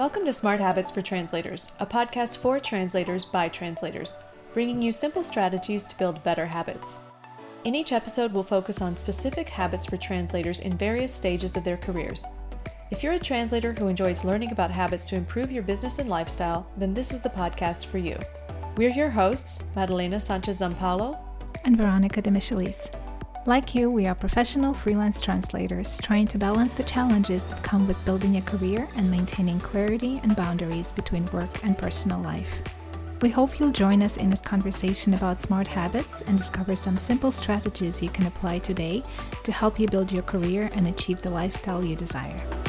Welcome to Smart Habits for Translators, a podcast for translators by translators, bringing you simple strategies to build better habits. In each episode, we'll focus on specific habits for translators in various stages of their careers. If you're a translator who enjoys learning about habits to improve your business and lifestyle, then this is the podcast for you. We're your hosts, Madalena Sanchez Zampaulo and Veronika Demichelis. Like you, we are professional freelance translators trying to balance the challenges that come with building a career and maintaining clarity and boundaries between work and personal life. We hope you'll join us in this conversation about smart habits and discover some simple strategies you can apply today to help you build your career and achieve the lifestyle you desire.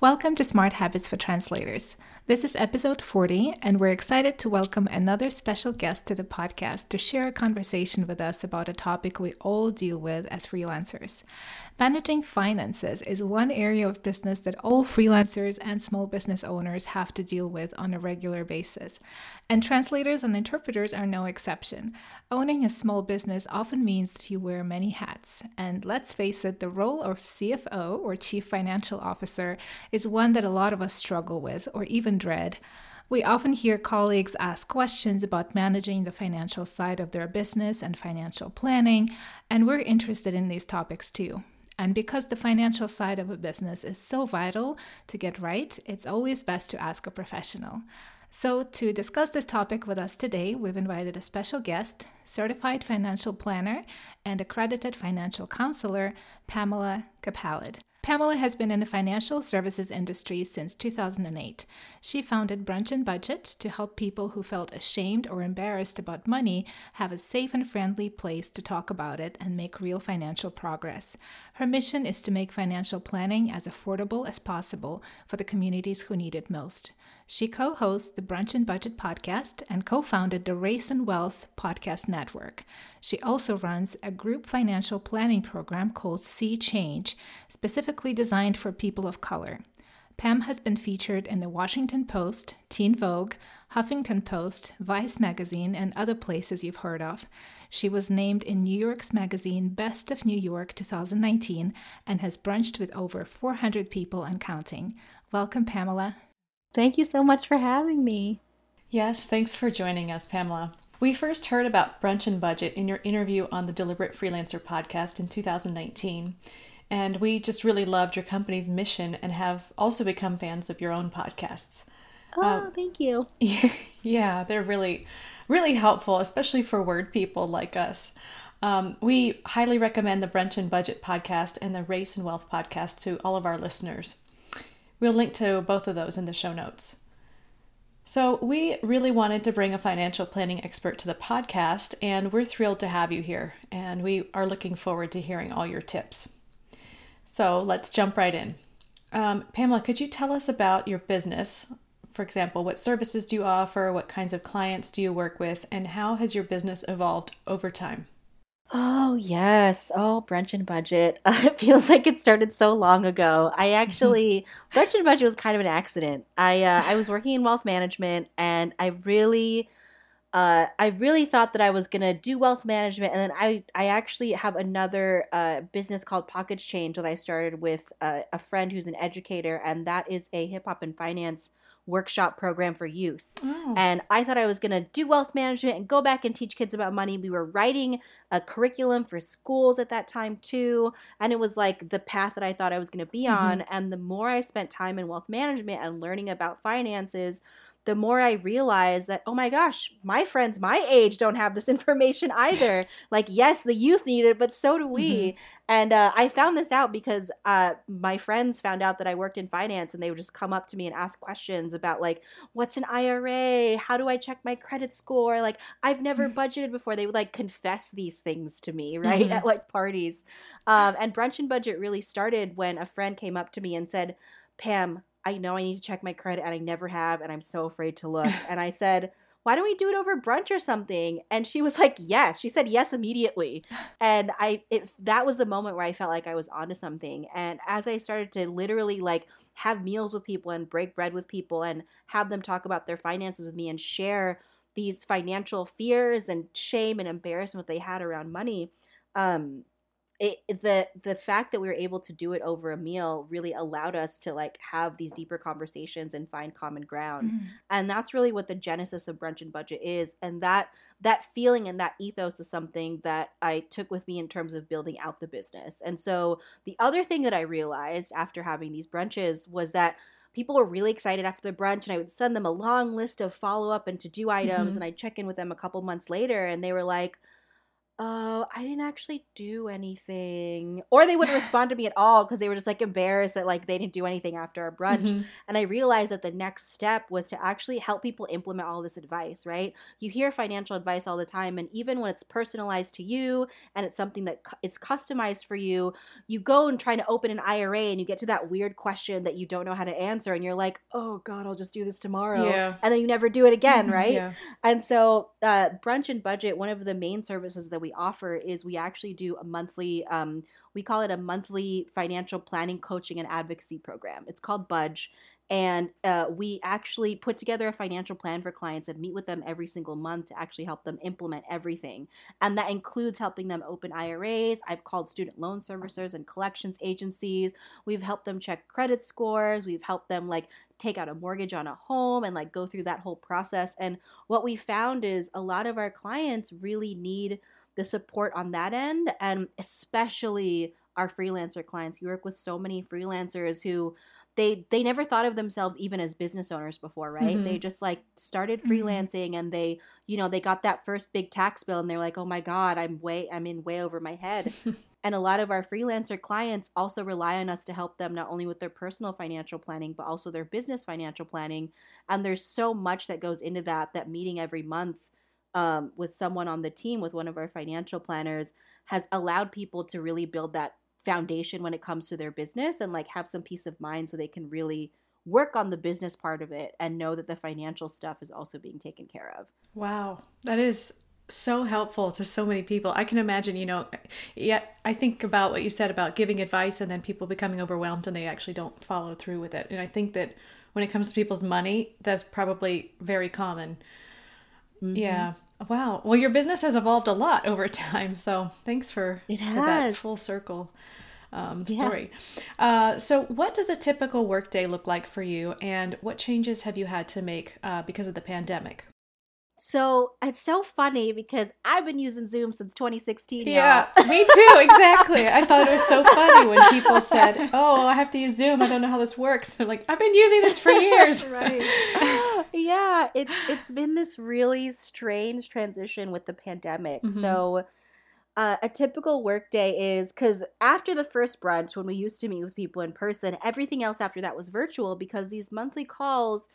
Welcome to Smart Habits for Translators. This is episode 40, and we're excited to welcome another special guest to the podcast to share a conversation with us about a topic we all deal with as freelancers. Managing finances is one area of business that all freelancers and small business owners have to deal with on a regular basis, and translators and interpreters are no exception. Owning a small business often means that you wear many hats, and let's face it, the role of CFO or Chief Financial Officer is one that a lot of us struggle with or even dread. We often hear colleagues ask questions about managing the financial side of their business and financial planning, and we're interested in these topics too. And because the financial side of a business is so vital to get right, it's always best to ask a professional. So, to discuss this topic with us today, we've invited a special guest, certified financial planner and accredited financial counselor, Pamela Capalad. Pamela has been in the financial services industry since 2008. She founded Brunch and Budget to help people who felt ashamed or embarrassed about money have a safe and friendly place to talk about it and make real financial progress. Her mission is to make financial planning as affordable as possible for the communities who need it most. She co hosts the Brunch and Budget podcast and co founded the Race and Wealth podcast network. She also runs a group financial planning program called See Change, specifically designed for people of color. Pam has been featured in the Washington Post, Teen Vogue, Huffington Post, Vice Magazine, and other places you've heard of. She was named in New York's magazine Best of New York 2019 and has brunched with over 400 people and counting. Welcome, Pamela. Thank you so much for having me. Yes, thanks for joining us, Pamela. We first heard about Brunch and Budget in your interview on the Deliberate Freelancer podcast in 2019. And we just really loved your company's mission and have also become fans of your own podcasts. Oh, uh, thank you. Yeah, they're really, really helpful, especially for word people like us. Um, we highly recommend the Brunch and Budget podcast and the Race and Wealth podcast to all of our listeners. We'll link to both of those in the show notes. So, we really wanted to bring a financial planning expert to the podcast, and we're thrilled to have you here. And we are looking forward to hearing all your tips. So, let's jump right in. Um, Pamela, could you tell us about your business? For example, what services do you offer? What kinds of clients do you work with? And how has your business evolved over time? Oh, yes. Oh, Brunch and Budget. Uh, it feels like it started so long ago. I actually, Brunch and Budget was kind of an accident. I, uh, I was working in wealth management and I really, uh, I really thought that I was going to do wealth management. And then I, I actually have another uh, business called Pockets Change that I started with uh, a friend who's an educator. And that is a hip hop and finance workshop program for youth. Oh. And I thought I was going to do wealth management and go back and teach kids about money. We were writing a curriculum for schools at that time too. And it was like the path that I thought I was going to be mm-hmm. on. And the more I spent time in wealth management and learning about finances, the more I realize that, oh my gosh, my friends my age don't have this information either. like, yes, the youth need it, but so do we. Mm-hmm. And uh, I found this out because uh, my friends found out that I worked in finance and they would just come up to me and ask questions about, like, what's an IRA? How do I check my credit score? Like, I've never budgeted before. They would like confess these things to me, right? Mm-hmm. At like parties. Um, and Brunch and Budget really started when a friend came up to me and said, Pam, I know I need to check my credit and I never have and I'm so afraid to look. and I said, why don't we do it over brunch or something? And she was like, yes. She said yes immediately. And I it that was the moment where I felt like I was onto something. And as I started to literally like have meals with people and break bread with people and have them talk about their finances with me and share these financial fears and shame and embarrassment they had around money um it the the fact that we were able to do it over a meal really allowed us to like have these deeper conversations and find common ground Mm. and that's really what the genesis of brunch and budget is and that that feeling and that ethos is something that i took with me in terms of building out the business and so the other thing that i realized after having these brunches was that people were really excited after the brunch and i would send them a long list of follow-up and to-do items Mhm. and i'd check in with them a couple months later and they were like oh, I didn't actually do anything. Or they wouldn't respond to me at all because they were just like embarrassed that like they didn't do anything after our brunch. Mhm. And I realized that the next step was to actually help people implement all this advice, right? You hear financial advice all the time, and even when it's personalized to you and it's something that is customized for you, you go and try to open an IRA and you get to that weird question that you don't know how to answer, and you're like, oh God, I'll just do this tomorrow. Yeah. And then you never do it again, Mhm, right? Yeah. And so, uh, brunch and budget, one of the main services that we offer is we actually do a monthly, um, we call it a monthly financial planning, coaching, and advocacy program. It's called Budge. And uh, we actually put together a financial plan for clients and meet with them every single month to actually help them implement everything. And that includes helping them open IRAs. I've called student loan servicers and collections agencies. We've helped them check credit scores. We've helped them like take out a mortgage on a home and like go through that whole process. And what we found is a lot of our clients really need the support on that end and especially our freelancer clients we work with so many freelancers who they they never thought of themselves even as business owners before right Mhm. they just like started Mhm. freelancing and they you know they got that first big tax bill and they're like oh my god i'm way i'm in way over my head and a lot of our freelancer clients also rely on us to help them not only with their personal financial planning, but also their business financial planning. And there's so much that goes into that, that meeting every month um, with someone on the team, with one of our financial planners, has allowed people to really build that foundation when it comes to their business and like have some peace of mind so they can really work on the business part of it and know that the financial stuff is also being taken care of. Wow, that is so helpful to so many people. I can imagine, you know, yeah, I think about what you said about giving advice and then people becoming overwhelmed and they actually don't follow through with it. And I think that when it comes to people's money, that's probably very common. Yeah. Wow. Well, your business has evolved a lot over time. So thanks for, It for that full circle um, Yeah. story. Uh, so, what does a typical workday look like for you, and what changes have you had to make uh, because of the pandemic? So it's so funny because I've been using Zoom since 2016. y'all. Yeah, me too. Exactly. I thought it was so funny when people said, "Oh, I have to use Zoom. I don't know how this works." I'm like, "I've been using this for years." right. yeah, it's it's been this really strange transition with the pandemic. Mhm. So uh, a typical workday is because after the first brunch, when we used to meet with people in person, everything else after that was virtual because these monthly calls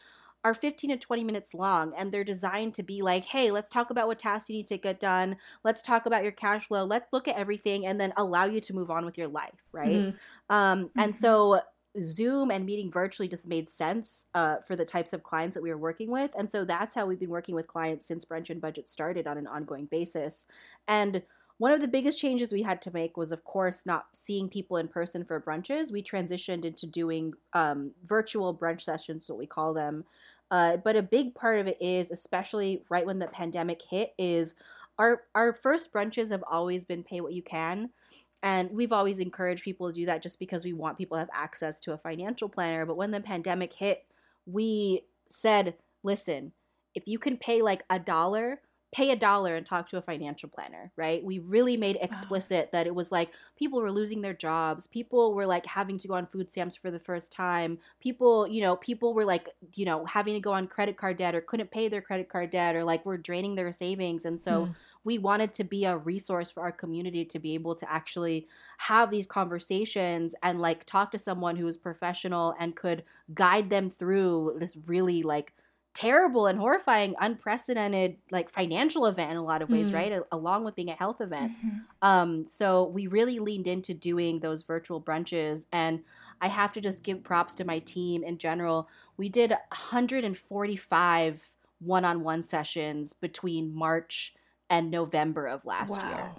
are 15 to 20 minutes long and they're designed to be like, hey, let's talk about what tasks you need to get done. Let's talk about your cash flow. Let's look at everything and then allow you to move on with your life, right? Mhm. Um, and Mhm. so Zoom and meeting virtually just made sense uh, for the types of clients that we were working with. And so that's how we've been working with clients since Brunch and Budget started on an ongoing basis. And one of the biggest changes we had to make was, of course, not seeing people in person for brunches. We transitioned into doing um, virtual brunch sessions, what we call them. Uh, but a big part of it is, especially right when the pandemic hit, is our our first brunches have always been pay what you can. And we've always encouraged people to do that just because we want people to have access to a financial planner. But when the pandemic hit, we said, listen, if you can pay like a dollar, pay a dollar and talk to a financial planner, right? We really made explicit that it was like people were losing their jobs, people were like having to go on food stamps for the first time, people, you know, people were like, you know, having to go on credit card debt or couldn't pay their credit card debt or like were draining their savings. And so Hmm. we wanted to be a resource for our community to be able to actually have these conversations and like talk to someone who was professional and could guide them through this really like terrible and horrifying unprecedented like financial event in a lot of ways Mhm. right A- along with being a health event Mhm. um, so we really leaned into doing those virtual brunches, and I have to just give props to my team in general. We did 145 one-on-one sessions between March and November of last year.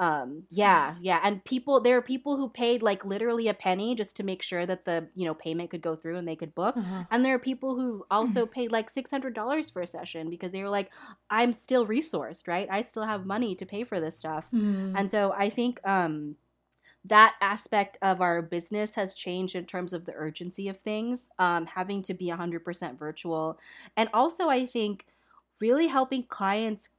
Um yeah. yeah and people there are people who paid like literally a penny just to make sure that the you know payment could go through and they could book. Uh-huh. and there are people who also paid like $600 for a session because they were like i'm still resourced right? I still have money to pay for this stuff. Mm. and so i think um that aspect of our business has changed in terms of the urgency of things um, having to be 100% virtual. And also i think really helping clients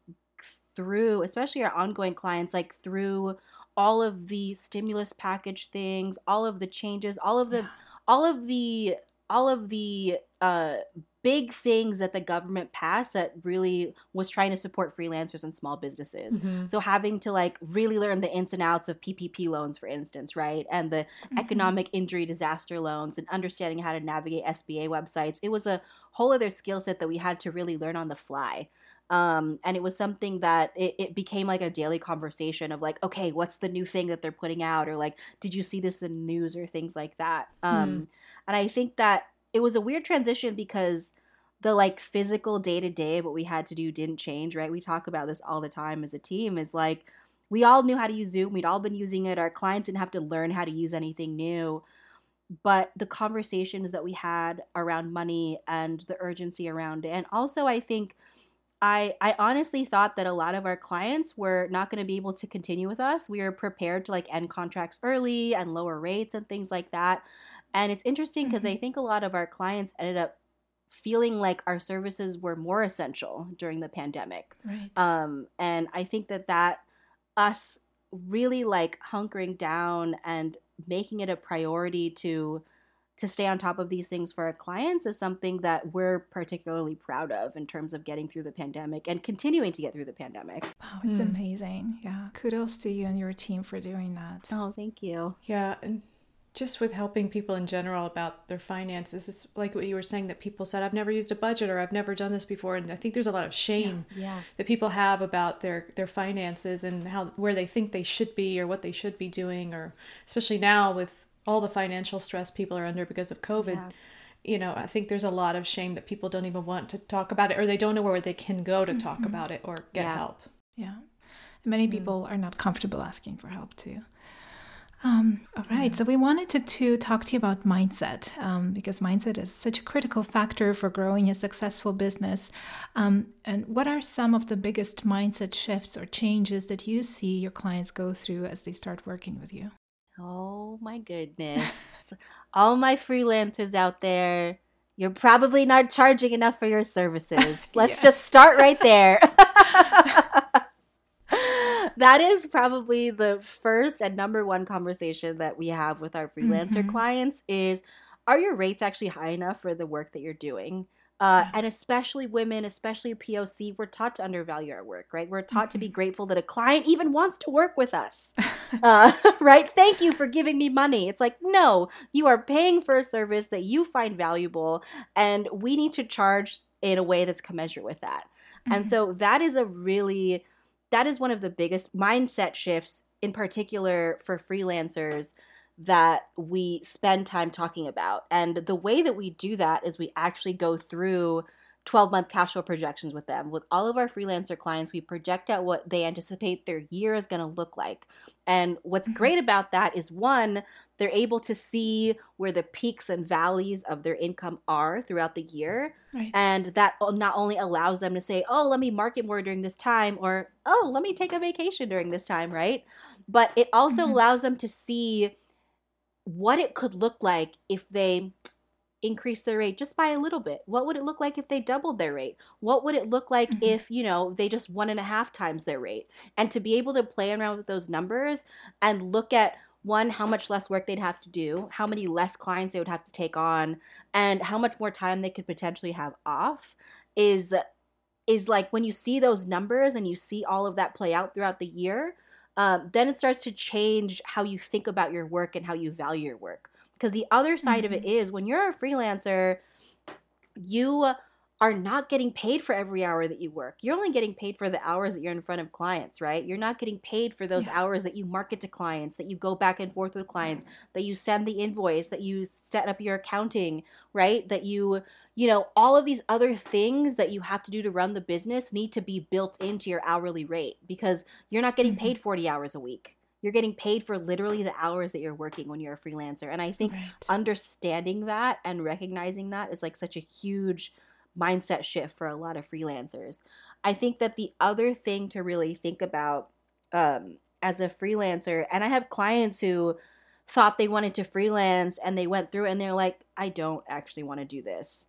through especially our ongoing clients like through all of the stimulus package things all of the changes all of the Yeah. all of the all of the uh big things that the government passed that really was trying to support freelancers and small businesses Mhm. so having to like really learn the ins and outs of PPP loans, for instance, right, and the Mm-hmm. economic injury disaster loans, and understanding how to navigate SBA websites, it was a whole other skill set that we had to really learn on the fly. Um, and it was something that it, it became like a daily conversation of like, okay, what's the new thing that they're putting out, or like, did you see this in news, or things like that. Um, And I think that it was a weird transition because the like physical day to day of what we had to do didn't change, right? We talk about this all the time as a team. Is like we all knew how to use Zoom. We'd all been using it. Our clients didn't have to learn how to use anything new. But the conversations that we had around money and the urgency around it, and also I think I I honestly thought that a lot of our clients were not going to be able to continue with us. We were prepared to like end contracts early and lower rates and things like that. And it's interesting because I think a lot of our clients ended up feeling like our services were more essential during the pandemic. Right. Um, and I think that that us really like hunkering down and making it a priority to to stay on top of these things for our clients is something that we're particularly proud of in terms of getting through the pandemic and continuing to get through the pandemic. wow, it's Hmm. amazing. Yeah. Kudos to you and your team for doing that. Oh, thank you. Yeah, and just with helping people in general about their finances, it's like what you were saying that people said, "I've never used a budget" or "I've never done this before," and I think there's a lot of shame Yeah. that people have about their their finances and how where they think they should be or what they should be doing, or especially now with all the financial stress people are under because of COVID. Yeah. You know, I think there's a lot of shame that people don't even want to talk about it, or they don't know where they can go to talk about it or get Yeah. help. Yeah. And many people are not comfortable asking for help too. Um, all right. So we wanted to, to talk to you about mindset um, because mindset is such a critical factor for growing a successful business. Um, and what are some of the biggest mindset shifts or changes that you see your clients go through as they start working with you? Oh my goodness. All my freelancers out there, you're probably not charging enough for your services. Let's just start right there. that is probably the first and number one conversation that we have with our freelancer Mhm. clients is are your rates actually high enough for the work that you're doing? Uh, Yeah. and especially women, especially POC, we're taught to undervalue our work, right? We're taught to be grateful that a client even wants to work with us, uh, right? Thank you for giving me money. It's like, no, you are paying for a service that you find valuable, and we need to charge in a way that's commensurate with that. And Mhm. so that is a really, that is one of the biggest mindset shifts, in particular for freelancers that we spend time talking about. And the way that we do that is we actually go through 12 month cash flow projections with them. With all of our freelancer clients, we project out what they anticipate their year is going to look like. And what's Mhm. great about that is one, they're able to see where the peaks and valleys of their income are throughout the year. Right. And that not only allows them to say, oh, let me market more during this time, or oh, let me take a vacation during this time, right? But it also Mhm. allows them to see what it could look like if they increase their rate just by a little bit. What would it look like if they doubled their rate? What would it look like Mhm. if, you know, they just one and a half times their rate? And to be able to play around with those numbers and look at one, how much less work they'd have to do, how many less clients they would have to take on, and how much more time they could potentially have off is is like when you see those numbers and you see all of that play out throughout the year, um, then it starts to change how you think about your work and how you value your work. Because the other side of it is when you're a freelancer, you are not getting paid for every hour that you work. You're only getting paid for the hours that you're in front of clients, right? You're not getting paid for those Yeah. hours that you market to clients, that you go back and forth with clients, that you send the invoice, that you set up your accounting, right? That you you know, all of these other things that you have to do to run the business need to be built into your hourly rate because you're not getting Mm-hmm. paid 40 hours a week. You're getting paid for literally the hours that you're working when you're a freelancer. And I think Right. understanding that and recognizing that is like such a huge mindset shift for a lot of freelancers. I think that the other thing to really think about um, as a freelancer, and I have clients who thought they wanted to freelance and they went through and they're like, I don't actually want to do this.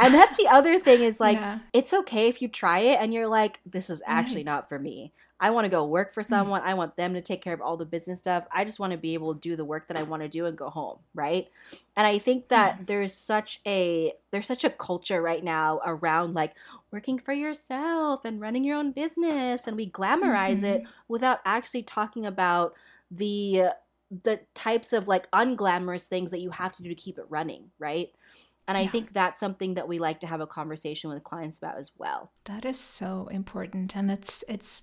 And that's the other thing is like, Yeah. it's okay if you try it and you're like, this is actually Right. not for me. I want to go work for Mm. someone. I want them to take care of all the business stuff. I just want to be able to do the work that I want to do and go home, right? And I think that there's such a there's such a culture right now around like working for yourself and running your own business and we glamorize it without actually talking about the the types of like unglamorous things that you have to do to keep it running, right? And I Yeah. think that's something that we like to have a conversation with clients about as well. That is so important, and it's it's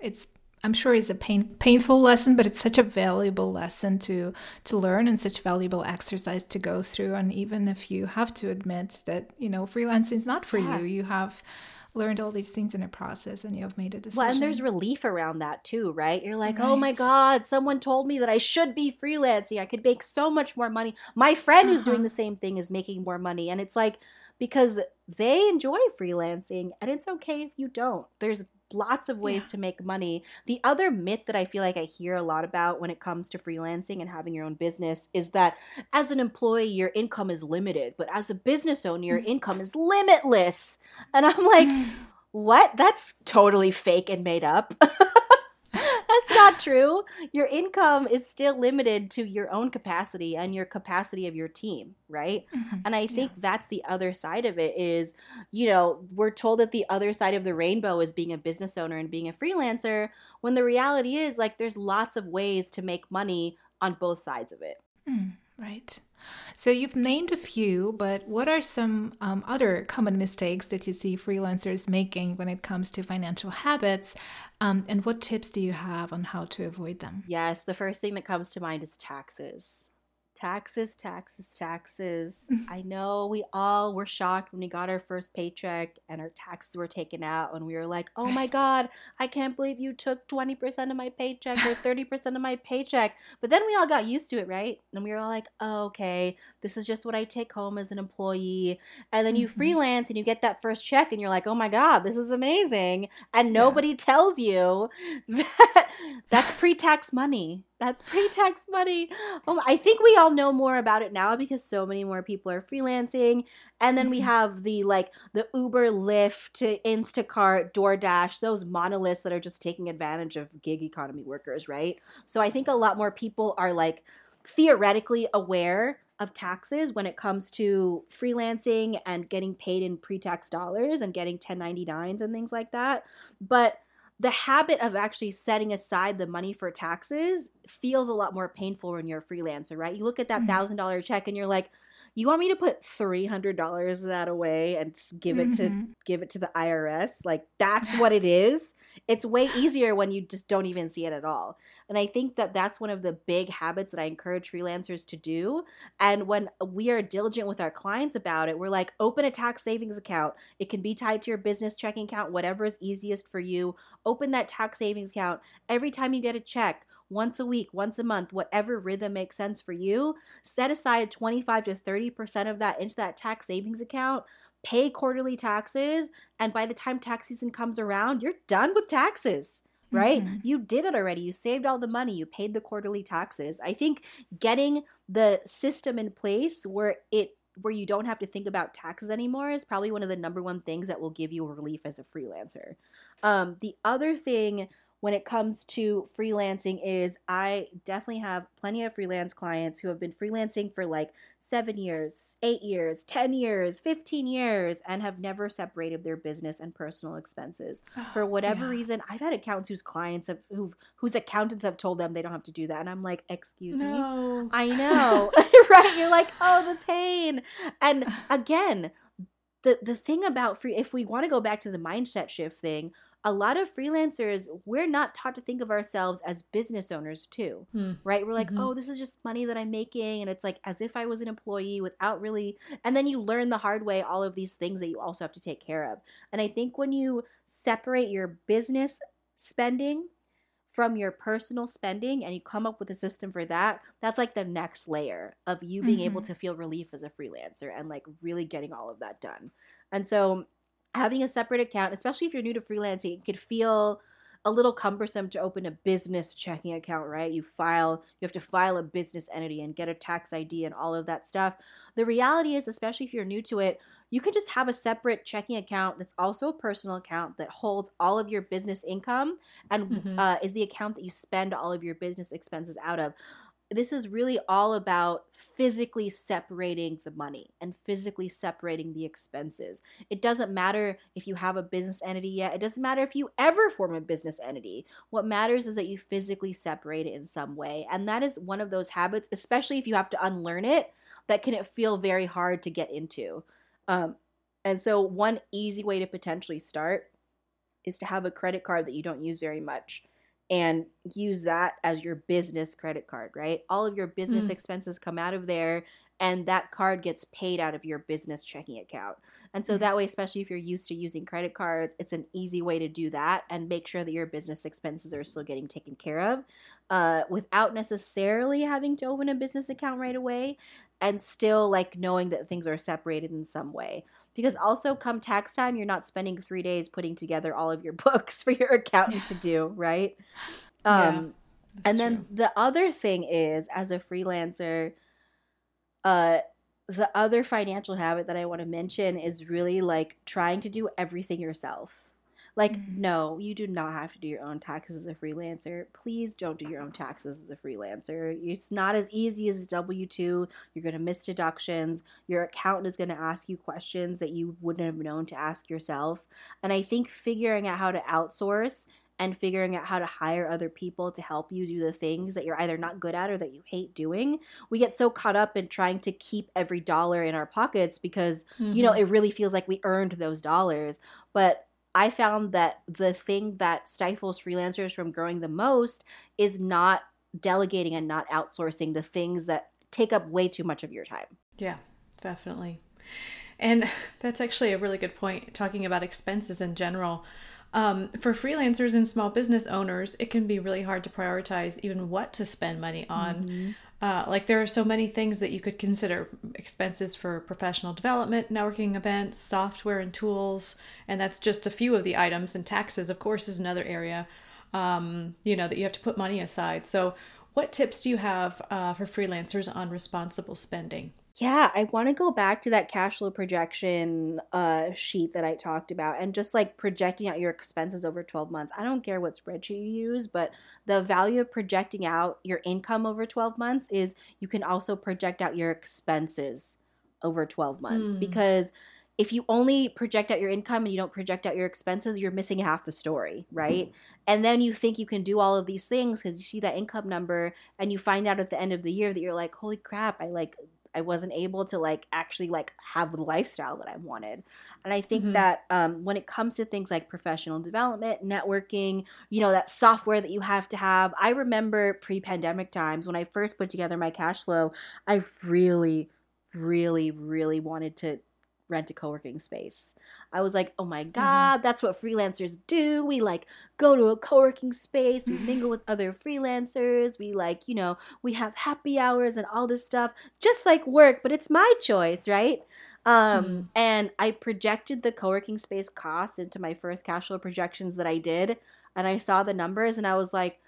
it's. I'm sure it's a pain, painful lesson, but it's such a valuable lesson to to learn and such valuable exercise to go through. And even if you have to admit that you know freelancing is not for Yeah. you, you have learned all these things in a process, and you have made a decision. Well, and there's relief around that too, right? You're like, oh my God, someone told me that I should be freelancing. I could make so much more money. My friend who's doing Uh-huh. the same thing is making more money. And it's like, because they enjoy freelancing, and it's okay if you don't. There's lots of ways Yeah. to make money. The other myth that I feel like I hear a lot about when it comes to freelancing and having your own business is that as an employee, your income is limited, but as a business owner, your mm. income is limitless. And I'm like, what? That's totally fake and made up. That's not true. Your income is still limited to your own capacity and your capacity of your team, right? Mhm. And I think that's the other side of it is, you know, we're told that the other side of the rainbow is being a business owner and being a freelancer, when the reality is like there's lots of ways to make money on both sides of it. Mm, right. So you've named a few, but what are some um, other common mistakes that you see freelancers making when it comes to financial habits? Um, and what tips do you have on how to avoid them? Yes, the first thing that comes to mind is taxes. Taxes, taxes, taxes. I know we all were shocked when we got our first paycheck and our taxes were taken out, and we were like, oh my God, I can't believe you took 20% of my paycheck or 30% of my paycheck. But then we all got used to it, right? And we were all like, oh, okay, this is just what I take home as an employee. And then you Mhm. freelance and you get that first check, and you're like, oh my God, this is amazing. And nobody tells you that that's pre-tax money. That's pre-tax money. Oh, I think we all know more about it now because so many more people are freelancing. And then we Mhm. have the like the Uber, Lyft, Instacart, DoorDash, those monoliths that are just taking advantage of gig economy workers, right? So I think a lot more people are like theoretically aware of taxes when it comes to freelancing and getting paid in pre-tax dollars and getting 1099s and things like that. But the habit of actually setting aside the money for taxes feels a lot more painful when you're a freelancer, right? You look at that Mhm. thousand dollar check and you're like, you want me to put three hundred dollars of that away and give it to Mhm. give it to the IRS? Like that's what it is. It's way easier when you just don't even see it at all. And I think that that's one of the big habits that I encourage freelancers to do. And when we are diligent with our clients about it, we're like, open a tax savings account. It can be tied to your business checking account, whatever is easiest for you. Open that tax savings account every time you get a check. Once a week, once a month, whatever rhythm makes sense for you, set aside 25 to 30% of that into that tax savings account, pay quarterly taxes, and by the time tax season comes around, you're done with taxes right? Mhm. You did it already. You saved all the money. You paid the quarterly taxes. I think getting the system in place where it where you don't have to think about taxes anymore is probably one of the number one things that will give you relief as a freelancer. Um, the other thing when it comes to freelancing is I definitely have plenty of freelance clients who have been freelancing for like seven years, eight years, 10 years, 15 years, and have never separated their business and personal expenses. For whatever Yeah. reason i've had accounts whose clients have who whose accountants have told them they don't have to do that and i'm like excuse me? I know. Right? You're like oh the pain. And again the the thing about free if we want to go back to the mindset shift thing a lot of freelancers, we're not taught to think of ourselves as business owners too, Hmm. right? We're like, Mhm. oh, this is just money that I'm making. And it's like as if I was an employee without really. And then you learn the hard way all of these things that you also have to take care of. And I think when you separate your business spending from your personal spending and you come up with a system for that, that's like the next layer of you being able Mhm. to feel relief as a freelancer and like really getting all of that done. And so having a separate account, especially if you're new to freelancing, it could feel a little cumbersome to open a business checking account, right? You file, you have to file a business entity and get a tax ID and all of that stuff. The reality is, especially if you're new to it, you can just have a separate checking account that's also a personal account that holds all of your business income and Mhm. uh, is the account that you spend all of your business expenses out of. This is really all about physically separating the money and physically separating the expenses. It doesn't matter if you have a business entity yet. It doesn't matter if you ever form a business entity. What matters is that you physically separate it in some way. And that is one of those habits, especially if you have to unlearn it, that can feel very hard to get into. Um, and so, one easy way to potentially start is to have a credit card that you don't use very much and use that as your business credit card, right? All of your business Mm. expenses come out of there and that card gets paid out of your business checking account. And so Mhm. that way, especially if you're used to using credit cards, it's an easy way to do that and make sure that your business expenses are still getting taken care of uh, without necessarily having to open a business account right away and still like knowing that things are separated in some way. Because also, come tax time, you're not spending three days putting together all of your books for your accountant to do, right? Yeah. Um, That's and then true. the other thing is, as a freelancer, uh, the other financial habit that I want to mention is really like trying to do everything yourself. Like, Mhm. no, you do not have to do your own taxes as a freelancer. Please don't do your own taxes as a freelancer. It's not as easy as W 2. You're going to miss deductions. Your accountant is going to ask you questions that you wouldn't have known to ask yourself. And I think figuring out how to outsource and figuring out how to hire other people to help you do the things that you're either not good at or that you hate doing. We get so caught up in trying to keep every dollar in our pockets because, you know, Mhm. it really feels like we earned those dollars. But I found that the thing that stifles freelancers from growing the most is not delegating and not outsourcing the things that take up way too much of your time. Yeah, definitely. And that's actually a really good point, talking about expenses in general. Um, for freelancers and small business owners, it can be really hard to prioritize even what to spend money on. Uh, like, there are so many things that you could consider expenses for professional development, networking events, software, and tools. And that's just a few of the items. And taxes, of course, is another area, um, you know, that you have to put money aside. So, what tips do you have uh, for freelancers on responsible spending? Yeah, I want to go back to that cash flow projection uh, sheet that I talked about and just like projecting out your expenses over 12 months. I don't care what spreadsheet you use, but the value of projecting out your income over 12 months is you can also project out your expenses over 12 months Mm. because if you only project out your income and you don't project out your expenses, you're missing half the story, right? And then you think you can do all of these things because you see that income number and you find out at the end of the year that you're like, holy crap, I like I wasn't able to like actually like have the lifestyle that I wanted. And I think Mhm. that um, when it comes to things like professional development, networking, you know, that software that you have to have. I remember pre-pandemic times when I first put together my cash flow, I really, really, really wanted to rent a co-working space. I was like, oh my God, that's what freelancers do. We like go to a co-working space, we mingle with other freelancers, we like, you know, we have happy hours and all this stuff, just like work, but it's my choice, right? Um, Mhm. and I projected the co-working space cost into my first cash flow projections that I did, and I saw the numbers and I was like,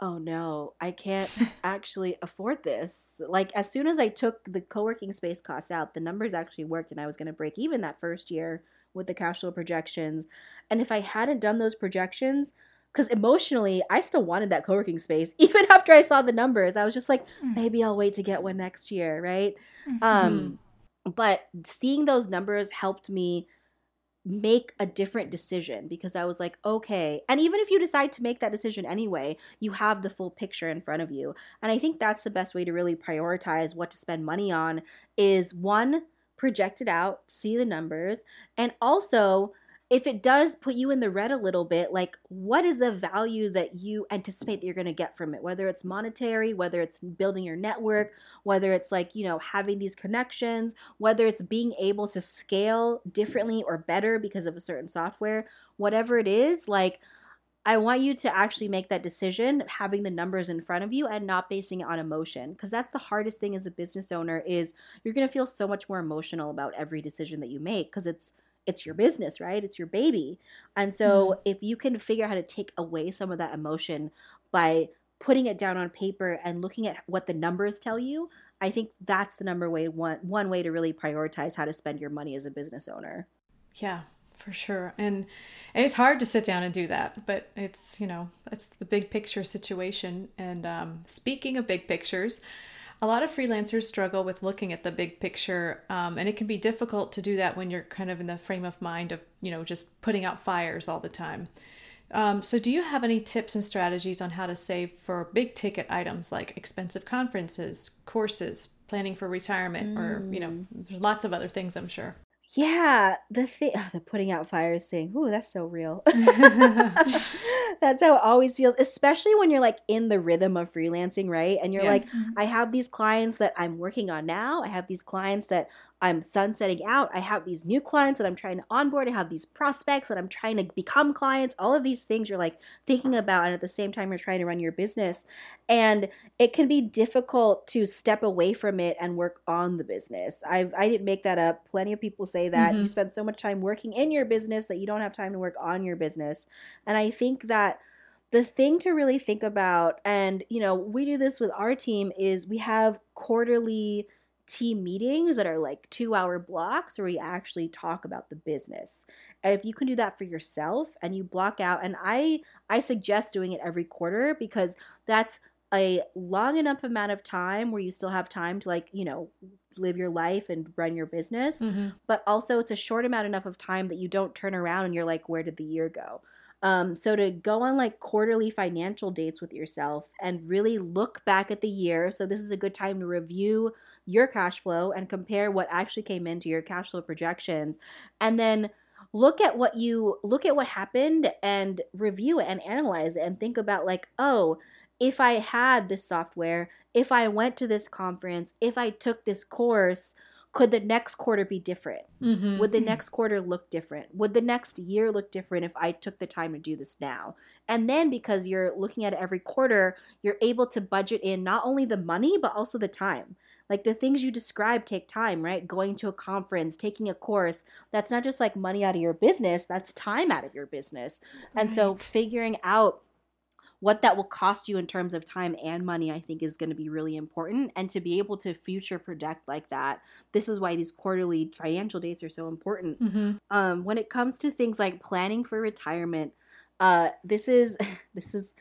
oh no, I can't actually afford this. Like as soon as I took the co-working space costs out, the numbers actually worked and I was going to break even that first year with the cash flow projections. And if I hadn't done those projections, because emotionally, I still wanted that co-working space. Even after I saw the numbers, I was just like, Mm. maybe I'll wait to get one next year, right? Mhm. Um, but seeing those numbers helped me make a different decision because I was like, okay. And even if you decide to make that decision anyway, you have the full picture in front of you. And I think that's the best way to really prioritize what to spend money on is one, project it out, see the numbers, and also if it does put you in the red a little bit, like what is the value that you anticipate that you're going to get from it? Whether it's monetary, whether it's building your network, whether it's like, you know, having these connections, whether it's being able to scale differently or better because of a certain software, whatever it is, like I want you to actually make that decision having the numbers in front of you and not basing it on emotion because that's the hardest thing as a business owner is you're going to feel so much more emotional about every decision that you make because it's it's your business, right? It's your baby. And so mm-hmm. if you can figure out how to take away some of that emotion by putting it down on paper and looking at what the numbers tell you, I think that's the number way one one way to really prioritize how to spend your money as a business owner. Yeah, for sure. And and it's hard to sit down and do that, but it's, you know, it's the big picture situation. And um, speaking of big pictures, a lot of freelancers struggle with looking at the big picture, um, and it can be difficult to do that when you're kind of in the frame of mind of you know just putting out fires all the time. Um, so, do you have any tips and strategies on how to save for big ticket items like expensive conferences, courses, planning for retirement, mm. or you know, mm. there's lots of other things I'm sure. Yeah, the thing, oh, the putting out fires thing. Ooh, that's so real. that's how it always feels, especially when you're like in the rhythm of freelancing, right? And you're yeah. like, mm-hmm. I have these clients that I'm working on now. I have these clients that I'm sunsetting out. I have these new clients that I'm trying to onboard. I have these prospects that I'm trying to become clients. All of these things you're like thinking about, and at the same time, you're trying to run your business. And it can be difficult to step away from it and work on the business. I, I didn't make that up. Plenty of people say that mm-hmm. you spend so much time working in your business that you don't have time to work on your business. And I think that the thing to really think about, and you know, we do this with our team, is we have quarterly team meetings that are like two hour blocks where we actually talk about the business. And if you can do that for yourself and you block out and i i suggest doing it every quarter because that's a long enough amount of time where you still have time to like you know live your life and run your business. Mm-hmm. but also it's a short amount enough of time that you don't turn around and you're like where did the year go? Um, so to go on like quarterly financial dates with yourself and really look back at the year so this is a good time to review your cash flow and compare what actually came into your cash flow projections. And then look at what you look at what happened and review it and analyze it and think about like oh if i had this software if i went to this conference if i took this course could the next quarter be different? Mm-hmm. would the next quarter look different? Would the next year look different if i took the time to do this now? And then because you're looking at every quarter you're able to budget in not only the money but also the time like the things you describe take time, right? Going to a conference, taking a course, that's not just like money out of your business, that's time out of your business. Right. And so figuring out what that will cost you in terms of time and money, I think is going to be really important. And to be able to future project like that, this is why these quarterly financial dates are so important. Mm-hmm. Um, when it comes to things like planning for retirement, uh, this is this is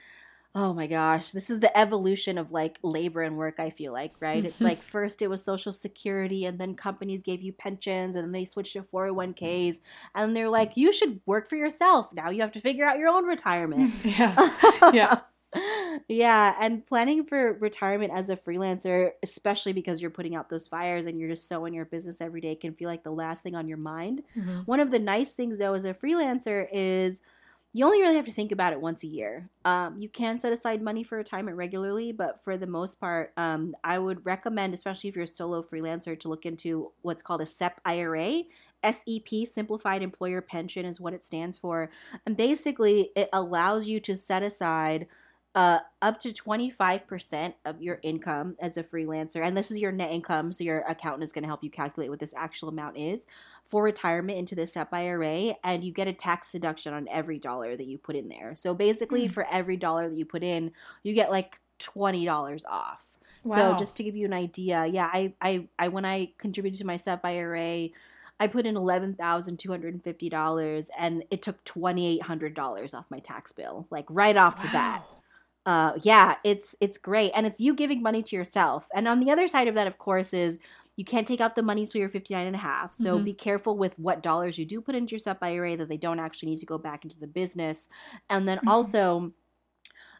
oh my gosh, this is the evolution of like labor and work, I feel like, right? it's like first it was social security and then companies gave you pensions and then they switched to 401ks and they're like, you should work for yourself. Now you have to figure out your own retirement. yeah. Yeah. yeah, and planning for retirement as a freelancer, especially because you're putting out those fires and you're just so in your business every day, can feel like the last thing on your mind. Mm-hmm. One of the nice things, though, as a freelancer is you only really have to think about it once a year. Um, you can set aside money for retirement regularly, but for the most part, um, I would recommend, especially if you're a solo freelancer, to look into what's called a SEP IRA. SEP, Simplified Employer Pension, is what it stands for. And basically, it allows you to set aside uh, up to 25% of your income as a freelancer. And this is your net income, so your accountant is going to help you calculate what this actual amount is for retirement into the SEP IRA, and you get a tax deduction on every dollar that you put in there. So basically, mm. for every dollar that you put in, you get like twenty dollars off. Wow. So just to give you an idea, yeah, I, I, I when I contributed to my SEP IRA, I put in eleven thousand two hundred and fifty dollars, and it took twenty eight hundred dollars off my tax bill, like right off wow. the bat. Uh, yeah, it's it's great, and it's you giving money to yourself. And on the other side of that, of course, is you can't take out the money till you're 59 and a half. So mm-hmm. be careful with what dollars you do put into your SEP IRA that they don't actually need to go back into the business. And then mm-hmm. also,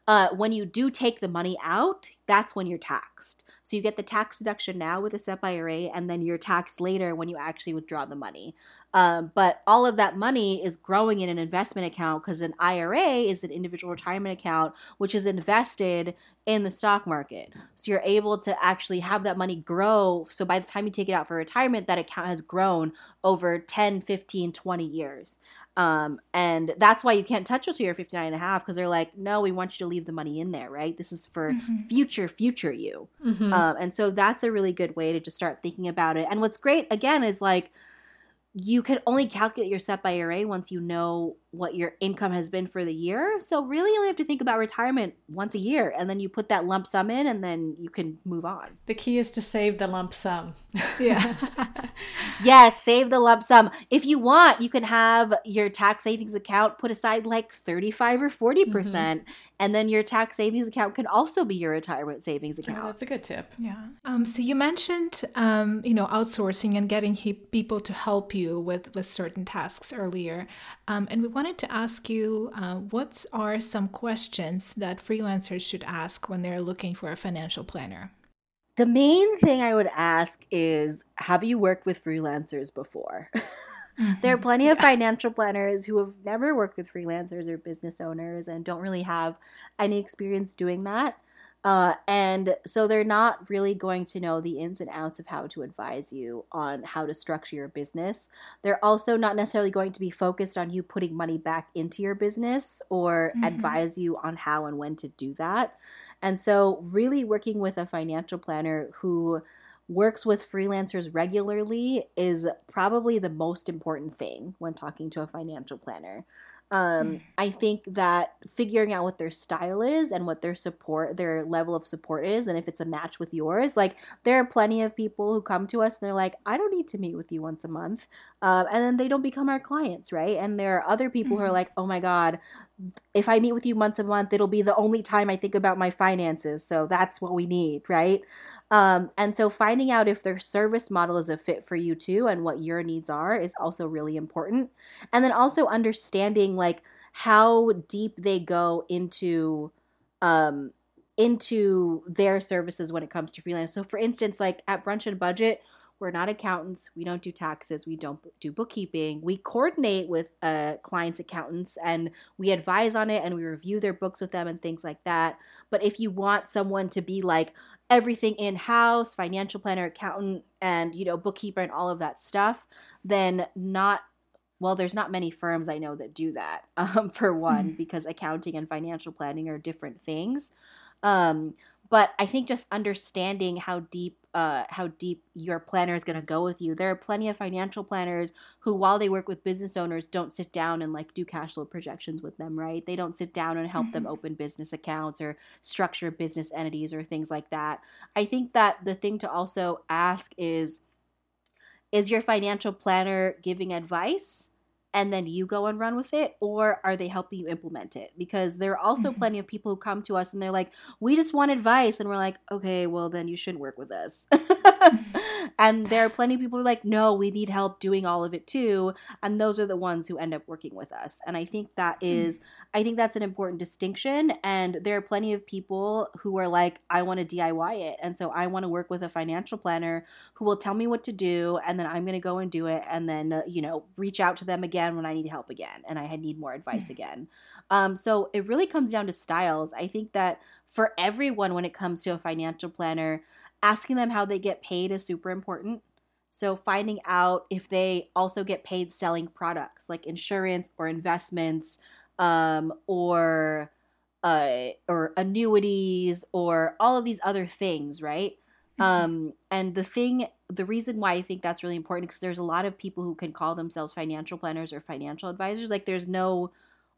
uh, when you do take the money out, that's when you're taxed. So you get the tax deduction now with a SEP IRA, and then you're taxed later when you actually withdraw the money. Um, but all of that money is growing in an investment account because an IRA is an individual retirement account, which is invested in the stock market. So you're able to actually have that money grow. So by the time you take it out for retirement, that account has grown over 10, 15, 20 years. Um, and that's why you can't touch it till you're 59 and a half because they're like, no, we want you to leave the money in there, right? This is for mm-hmm. future, future you. Mm-hmm. Um, and so that's a really good way to just start thinking about it. And what's great, again, is like, you can only calculate your SEP IRA once you know what your income has been for the year. So really you only have to think about retirement once a year and then you put that lump sum in and then you can move on. The key is to save the lump sum. Yeah. yes, save the lump sum. If you want, you can have your tax savings account put aside like 35 or 40%. percent mm hmm And then your tax savings account can also be your retirement savings account. Oh, that's a good tip. Yeah. Um, so you mentioned, um, you know, outsourcing and getting he- people to help you with, with certain tasks earlier. Um, and we wanted to ask you uh, what are some questions that freelancers should ask when they're looking for a financial planner? The main thing I would ask is Have you worked with freelancers before? Mm-hmm. There are plenty of financial planners who have never worked with freelancers or business owners and don't really have any experience doing that. Uh, and so they're not really going to know the ins and outs of how to advise you on how to structure your business. They're also not necessarily going to be focused on you putting money back into your business or mm-hmm. advise you on how and when to do that. And so, really working with a financial planner who works with freelancers regularly is probably the most important thing when talking to a financial planner. Um, mm. I think that figuring out what their style is and what their support, their level of support is, and if it's a match with yours, like there are plenty of people who come to us and they're like, I don't need to meet with you once a month. Um, and then they don't become our clients, right? And there are other people mm-hmm. who are mm-hmm. like, oh my God, if I meet with you once a month, it'll be the only time I think about my finances. So that's what we need, right? Um, and so finding out if their service model is a fit for you too and what your needs are is also really important. And then also understanding like how deep they go into um into their services when it comes to freelance. So for instance, like at Brunch and Budget, we're not accountants. We don't do taxes. We don't do bookkeeping. We coordinate with uh, clients' accountants and we advise on it and we review their books with them and things like that. But if you want someone to be like, everything in house, financial planner, accountant, and you know, bookkeeper and all of that stuff, then not well, there's not many firms I know that do that. Um, for one, mm. because accounting and financial planning are different things. Um, but I think just understanding how deep uh, how deep your planner is going to go with you. There are plenty of financial planners who, while they work with business owners, don't sit down and like do cash flow projections with them, right? They don't sit down and help mm-hmm. them open business accounts or structure business entities or things like that. I think that the thing to also ask is is your financial planner giving advice? And then you go and run with it or are they helping you implement it because there are also mm-hmm. plenty of people who come to us and they're like we just want advice and we're like okay well then you shouldn't work with us and there are plenty of people who are like no we need help doing all of it too and those are the ones who end up working with us and i think that mm. is i think that's an important distinction and there are plenty of people who are like i want to diy it and so i want to work with a financial planner who will tell me what to do and then i'm going to go and do it and then uh, you know reach out to them again again when I need help again and I need more advice mm-hmm. again. Um, so it really comes down to styles. I think that for everyone, when it comes to a financial planner, asking them how they get paid is super important. So finding out if they also get paid selling products like insurance or investments um, or uh, or annuities or all of these other things, right? Mm-hmm. Um, and the thing, the reason why I think that's really important because there's a lot of people who can call themselves financial planners or financial advisors. Like there's no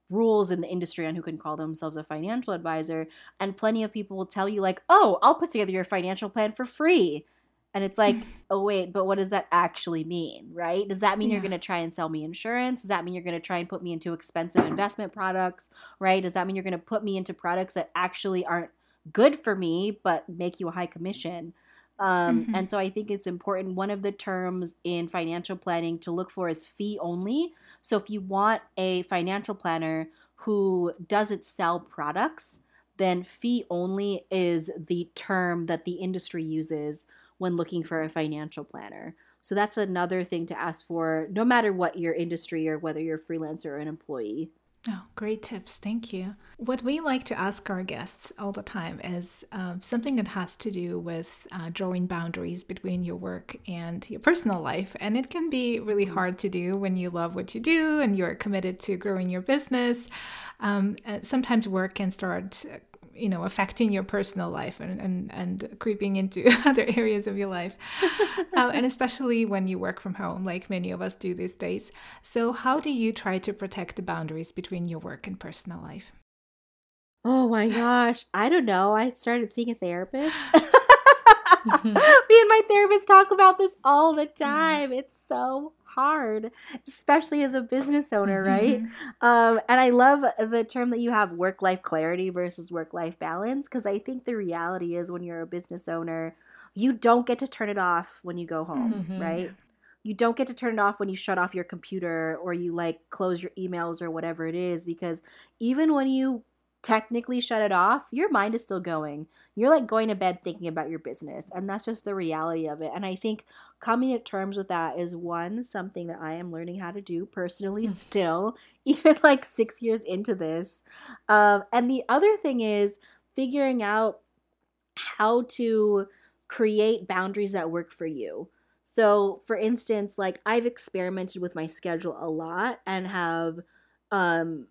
rules in the industry on who can call themselves a financial advisor, and plenty of people will tell you like, "Oh, I'll put together your financial plan for free." And it's like, oh, wait, but what does that actually mean, right? Does that mean yeah. you're going to try and sell me insurance? Does that mean you're going to try and put me into expensive investment products, right? Does that mean you're going to put me into products that actually aren't good for me, but make you a high commission? Um, mm-hmm. And so I think it's important. One of the terms in financial planning to look for is fee only. So if you want a financial planner who doesn't sell products, then fee only is the term that the industry uses when looking for a financial planner. So that's another thing to ask for, no matter what your industry or whether you're a freelancer or an employee. Oh, great tips. Thank you. What we like to ask our guests all the time is um, something that has to do with uh, drawing boundaries between your work and your personal life. And it can be really hard to do when you love what you do and you're committed to growing your business. Um, sometimes work can start you know affecting your personal life and and, and creeping into other areas of your life. Uh, and especially when you work from home like many of us do these days. So how do you try to protect the boundaries between your work and personal life? Oh my gosh. I don't know. I started seeing a therapist. Mm-hmm. me and my therapist talk about this all the mm-hmm. time. It's so hard, especially as a business owner, right? Mm-hmm. Um, and I love the term that you have work life clarity versus work life balance because I think the reality is when you're a business owner, you don't get to turn it off when you go home, mm-hmm. right? You don't get to turn it off when you shut off your computer or you like close your emails or whatever it is because even when you technically shut it off, your mind is still going. You're like going to bed thinking about your business, and that's just the reality of it. And I think coming to terms with that is one something that I am learning how to do personally hmm. still, even like six years into this. Um, and the other thing is figuring out how to create boundaries that work for you. So, for instance, like I've experimented with my schedule a lot and have um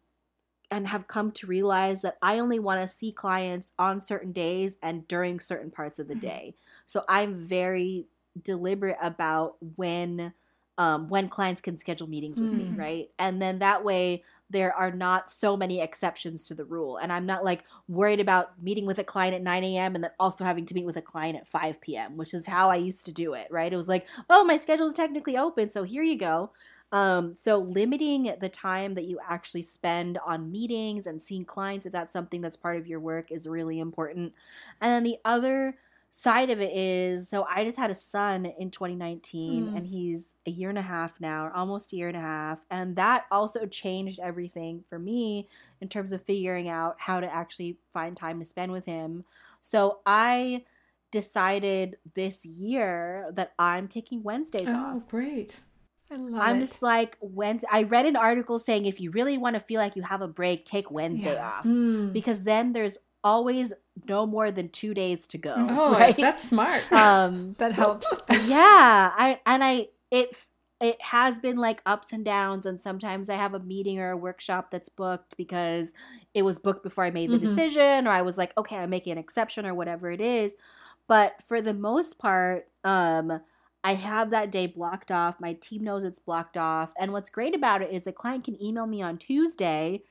and have come to realize that I only want to see clients on certain days and during certain parts of the mm-hmm. day. So I'm very deliberate about when um, when clients can schedule meetings with mm. me, right? And then that way there are not so many exceptions to the rule. And I'm not like worried about meeting with a client at 9 a.m. and then also having to meet with a client at 5 p.m., which is how I used to do it, right? It was like, oh, my schedule is technically open, so here you go. Um, so limiting the time that you actually spend on meetings and seeing clients, if that's something that's part of your work, is really important. And then the other side of it is so I just had a son in 2019 mm. and he's a year and a half now, almost a year and a half. And that also changed everything for me in terms of figuring out how to actually find time to spend with him. So I decided this year that I'm taking Wednesdays oh, off. Oh, great. I love I'm it. just like Wednesday. I read an article saying if you really want to feel like you have a break, take Wednesday yeah. off mm. because then there's always no more than two days to go. Oh, right? that's smart. Um, that helps. yeah, I and I it's it has been like ups and downs, and sometimes I have a meeting or a workshop that's booked because it was booked before I made the mm-hmm. decision, or I was like, okay, I'm making an exception or whatever it is. But for the most part, um, I have that day blocked off. My team knows it's blocked off. And what's great about it is the client can email me on Tuesday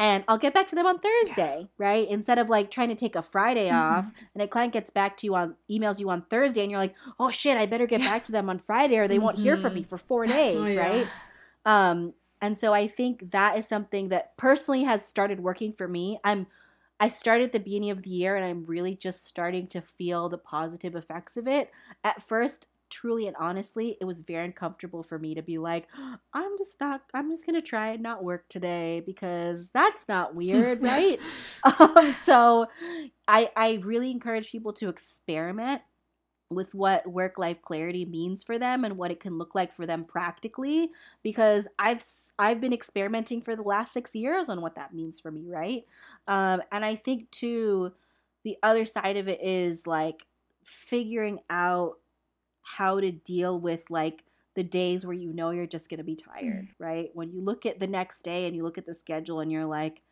and I'll get back to them on Thursday, yeah. right? Instead of like trying to take a Friday mm-hmm. off and a client gets back to you on emails you on Thursday and you're like, "Oh shit, I better get back to them on Friday or they mm-hmm. won't hear from me mm-hmm. for 4 days," oh, yeah. right? Um and so I think that is something that personally has started working for me. I'm I started at the beginning of the year and I'm really just starting to feel the positive effects of it. At first, truly and honestly, it was very uncomfortable for me to be like, I'm just not, I'm just gonna try and not work today because that's not weird, right? um, so, I I really encourage people to experiment with what work life clarity means for them and what it can look like for them practically because I've I've been experimenting for the last 6 years on what that means for me, right? Um, and I think too the other side of it is like figuring out how to deal with like the days where you know you're just going to be tired, mm. right? When you look at the next day and you look at the schedule and you're like,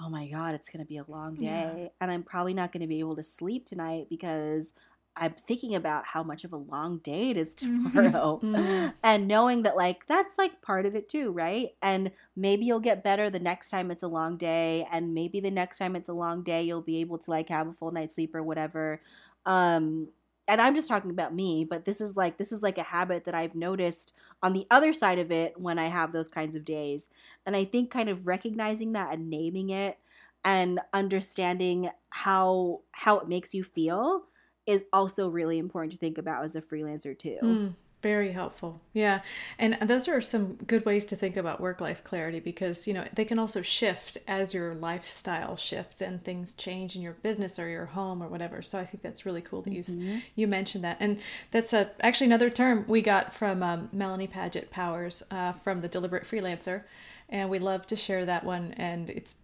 oh my God, it's going to be a long day. Yeah. And I'm probably not going to be able to sleep tonight because I'm thinking about how much of a long day it is mm-hmm. tomorrow. Mm-hmm. and knowing that, like, that's like part of it too, right? And maybe you'll get better the next time it's a long day. And maybe the next time it's a long day, you'll be able to like have a full night's sleep or whatever. Um, and I'm just talking about me, but this is like this is like a habit that I've noticed on the other side of it when I have those kinds of days. And I think kind of recognizing that and naming it and understanding how how it makes you feel is also really important to think about as a freelancer too. Mm, Very helpful. Yeah. And those are some good ways to think about work life clarity because, you know, they can also shift as your lifestyle shifts and things change in your business or your home or whatever. So I think that's really cool that mm-hmm. you you mentioned that. And that's a, actually another term we got from um, Melanie Padgett Powers uh, from the Deliberate Freelancer. And we love to share that one. And it's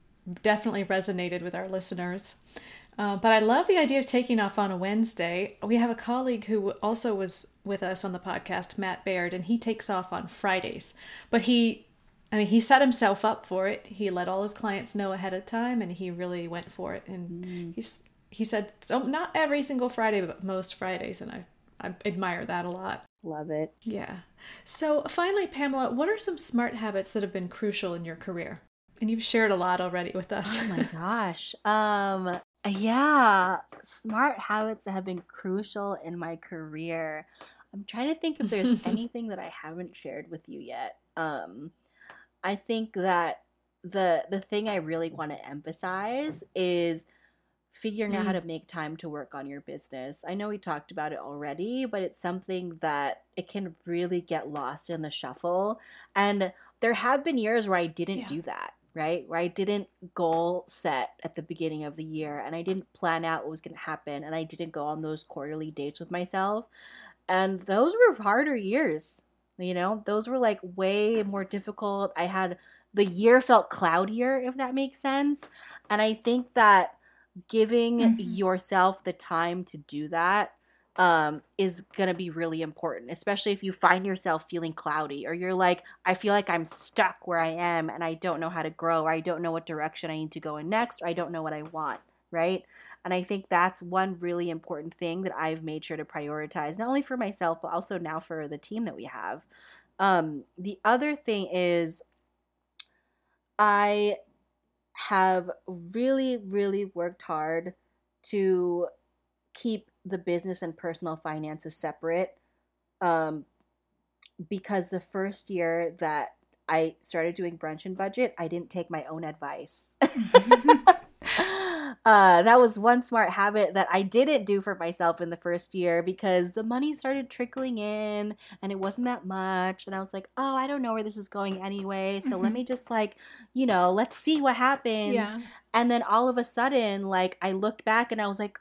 definitely resonated with our listeners. Uh, but I love the idea of taking off on a Wednesday. We have a colleague who also was with us on the podcast, Matt Baird, and he takes off on Fridays. But he, I mean, he set himself up for it. He let all his clients know ahead of time, and he really went for it. And mm. he's he said, so not every single Friday, but most Fridays, and I I admire that a lot. Love it. Yeah. So finally, Pamela, what are some smart habits that have been crucial in your career? And you've shared a lot already with us. Oh my gosh. Um yeah, smart habits have been crucial in my career. I'm trying to think if there's anything that I haven't shared with you yet. Um, I think that the the thing I really want to emphasize is figuring mm. out how mm. to make time to work on your business. I know we talked about it already, but it's something that it can really get lost in the shuffle. And there have been years where I didn't yeah. do that right? Where I didn't goal set at the beginning of the year and I didn't plan out what was going to happen and I didn't go on those quarterly dates with myself. And those were harder years. You know, those were like way more difficult. I had the year felt cloudier, if that makes sense. And I think that giving mm-hmm. yourself the time to do that um, is going to be really important, especially if you find yourself feeling cloudy or you're like, I feel like I'm stuck where I am and I don't know how to grow or I don't know what direction I need to go in next or I don't know what I want, right? And I think that's one really important thing that I've made sure to prioritize, not only for myself, but also now for the team that we have. Um, the other thing is, I have really, really worked hard to keep the business and personal finances separate um, because the first year that I started doing brunch and budget, I didn't take my own advice. uh, that was one smart habit that I didn't do for myself in the first year because the money started trickling in and it wasn't that much. And I was like, oh, I don't know where this is going anyway. So mm-hmm. let me just like, you know, let's see what happens. Yeah. And then all of a sudden, like, I looked back and I was like,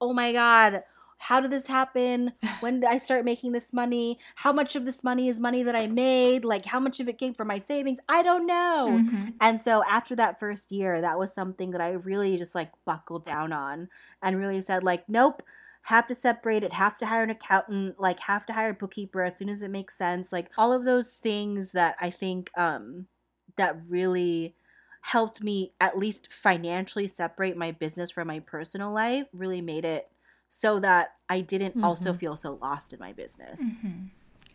oh my God, how did this happen? When did I start making this money? How much of this money is money that I made? Like, how much of it came from my savings? I don't know. Mm-hmm. And so, after that first year, that was something that I really just like buckled down on and really said, like, nope, have to separate it, have to hire an accountant, like, have to hire a bookkeeper as soon as it makes sense. Like, all of those things that I think, um, that really helped me at least financially separate my business from my personal life really made it so that I didn't mm-hmm. also feel so lost in my business. Mm-hmm.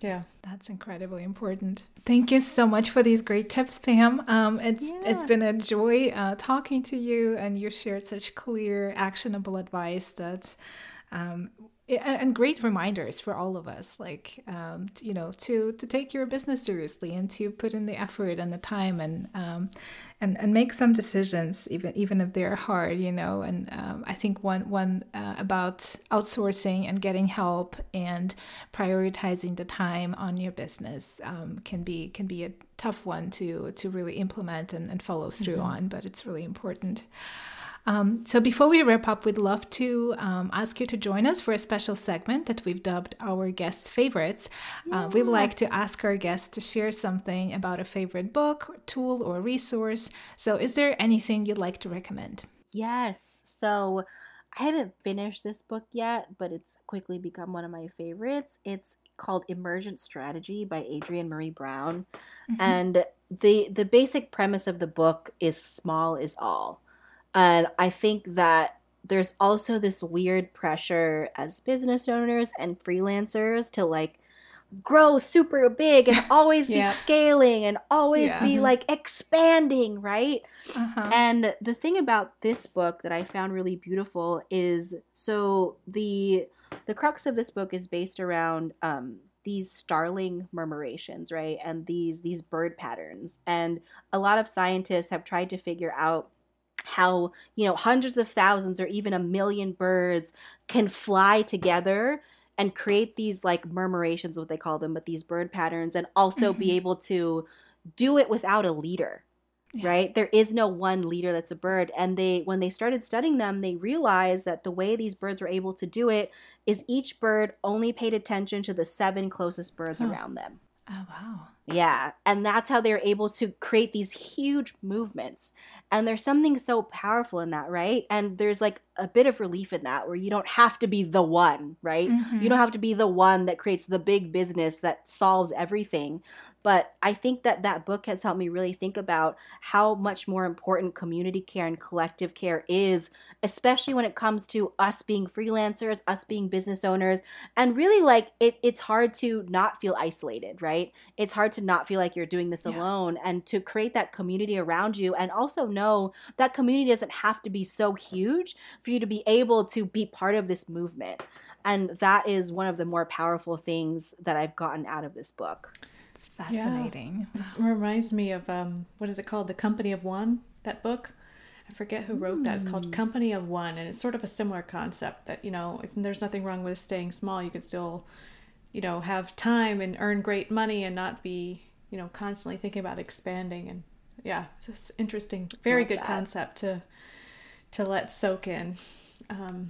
Yeah, that's incredibly important. Thank you so much for these great tips, Pam. Um, it's yeah. it's been a joy uh, talking to you, and you shared such clear, actionable advice that um, and great reminders for all of us like um, you know to to take your business seriously and to put in the effort and the time and um, and and make some decisions even even if they're hard you know and um, i think one one uh, about outsourcing and getting help and prioritizing the time on your business um, can be can be a tough one to to really implement and, and follow through mm-hmm. on but it's really important um, so before we wrap up, we'd love to um, ask you to join us for a special segment that we've dubbed our guests' favorites. Yeah. Uh, we'd like to ask our guests to share something about a favorite book, or tool, or resource. So is there anything you'd like to recommend? Yes. So I haven't finished this book yet, but it's quickly become one of my favorites. It's called Emergent Strategy by Adrienne Maree Brown. Mm-hmm. And the the basic premise of the book is small is all. And I think that there's also this weird pressure as business owners and freelancers to like grow super big and always yeah. be scaling and always yeah. be like expanding, right? Uh-huh. And the thing about this book that I found really beautiful is so the the crux of this book is based around um, these starling murmurations, right? And these these bird patterns. And a lot of scientists have tried to figure out how you know hundreds of thousands or even a million birds can fly together and create these like murmurations, what they call them, but these bird patterns, and also mm-hmm. be able to do it without a leader. Yeah. Right? There is no one leader that's a bird. And they, when they started studying them, they realized that the way these birds were able to do it is each bird only paid attention to the seven closest birds oh. around them. Oh, wow. Yeah. And that's how they're able to create these huge movements. And there's something so powerful in that, right? And there's like a bit of relief in that where you don't have to be the one, right? Mm-hmm. You don't have to be the one that creates the big business that solves everything. But I think that that book has helped me really think about how much more important community care and collective care is, especially when it comes to us being freelancers, us being business owners, and really like it, it's hard to not feel isolated, right? It's hard to not feel like you're doing this yeah. alone and to create that community around you and also know that community doesn't have to be so huge for you to be able to be part of this movement. And that is one of the more powerful things that I've gotten out of this book. It's fascinating. Yeah. It reminds me of um, what is it called? The Company of One. That book. I forget who wrote mm. that. It's called hmm. Company of One, and it's sort of a similar concept that you know, there's nothing wrong with staying small. You can still, you know, have time and earn great money and not be, you know, constantly thinking about expanding. And yeah, it's interesting. Very Love good that. concept to to let soak in. Um,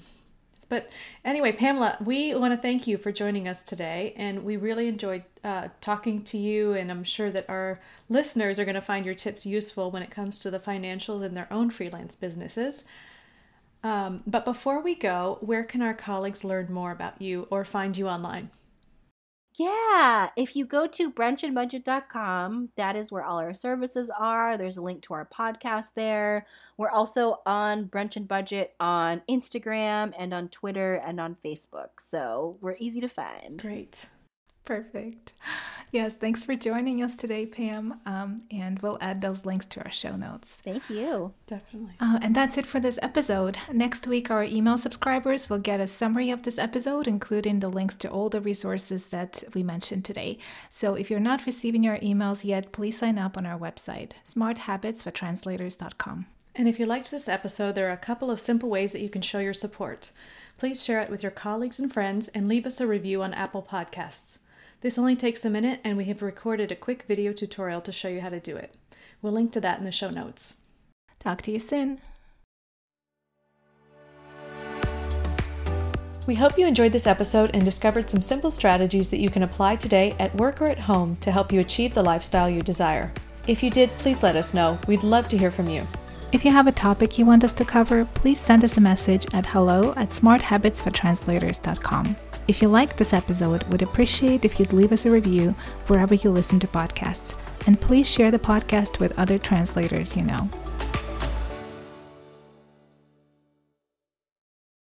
but anyway, Pamela, we want to thank you for joining us today. And we really enjoyed uh, talking to you. And I'm sure that our listeners are going to find your tips useful when it comes to the financials in their own freelance businesses. Um, but before we go, where can our colleagues learn more about you or find you online? Yeah, if you go to brunchandbudget.com, that is where all our services are. There's a link to our podcast there. We're also on Brunch and Budget on Instagram and on Twitter and on Facebook. So we're easy to find. Great. Perfect. Yes, thanks for joining us today, Pam. Um, and we'll add those links to our show notes. Thank you. Definitely. Uh, and that's it for this episode. Next week, our email subscribers will get a summary of this episode, including the links to all the resources that we mentioned today. So if you're not receiving our emails yet, please sign up on our website, smarthabitsfortranslators.com. And if you liked this episode, there are a couple of simple ways that you can show your support. Please share it with your colleagues and friends and leave us a review on Apple Podcasts. This only takes a minute, and we have recorded a quick video tutorial to show you how to do it. We'll link to that in the show notes. Talk to you soon. We hope you enjoyed this episode and discovered some simple strategies that you can apply today at work or at home to help you achieve the lifestyle you desire. If you did, please let us know. We'd love to hear from you. If you have a topic you want us to cover, please send us a message at hello at smarthabitsfortranslators.com. If you liked this episode, would appreciate if you'd leave us a review wherever you listen to podcasts. And please share the podcast with other translators you know.